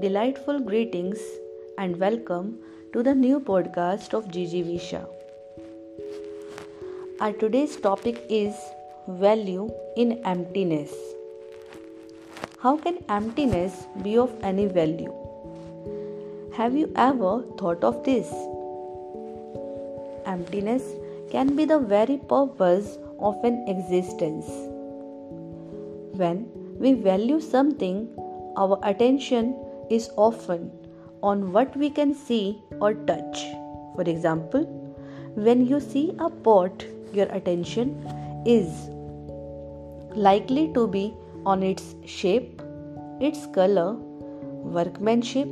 delightful greetings and welcome to the new podcast of Gigi Visha. Our today's topic is value in emptiness. How can emptiness be of any value? Have you ever thought of this? Emptiness can be the very purpose of an existence. When we value something, our attention is often on what we can see or touch. For example, when you see a pot, your attention is likely to be on its shape, its color, workmanship,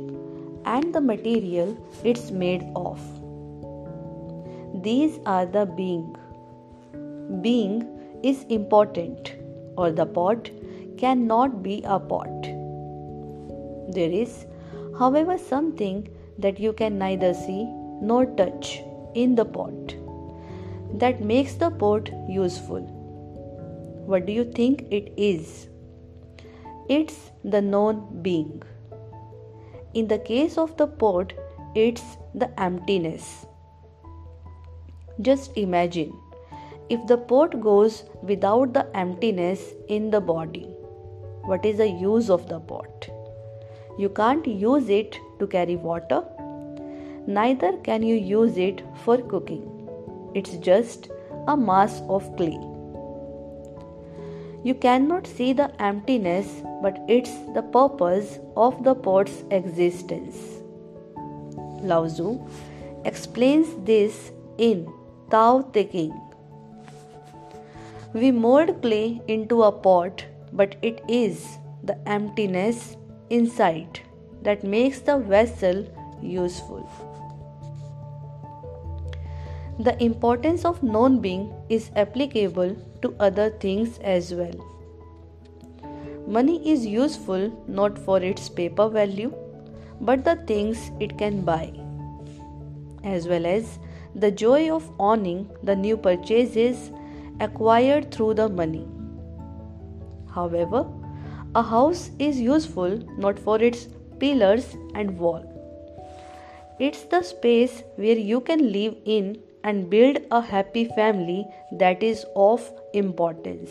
and the material it's made of. These are the being. Being is important, or the pot cannot be a pot. There is, however, something that you can neither see nor touch in the pot that makes the pot useful. What do you think it is? It's the non being. In the case of the pot, it's the emptiness. Just imagine if the pot goes without the emptiness in the body, what is the use of the pot? You can't use it to carry water, neither can you use it for cooking. It's just a mass of clay. You cannot see the emptiness, but it's the purpose of the pot's existence. Lao Tzu explains this in Tao Te Ching. We mold clay into a pot, but it is the emptiness inside that makes the vessel useful. The importance of non being is applicable to other things as well. Money is useful not for its paper value, but the things it can buy, as well as the joy of owning the new purchases acquired through the money. However, a house is useful not for its pillars and wall. It's the space where you can live in and build a happy family that is of importance.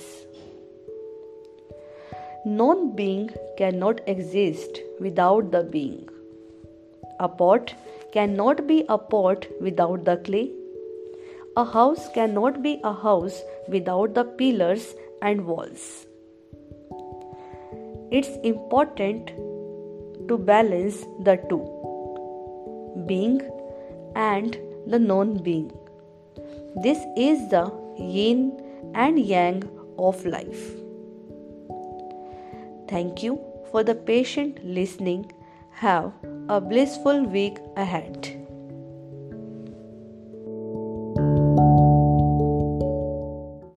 Non being cannot exist without the being. A pot cannot be a pot without the clay. A house cannot be a house without the pillars and walls it's important to balance the two being and the non being. This is the yin and yang of life. Thank you for the patient listening. Have a blissful week ahead.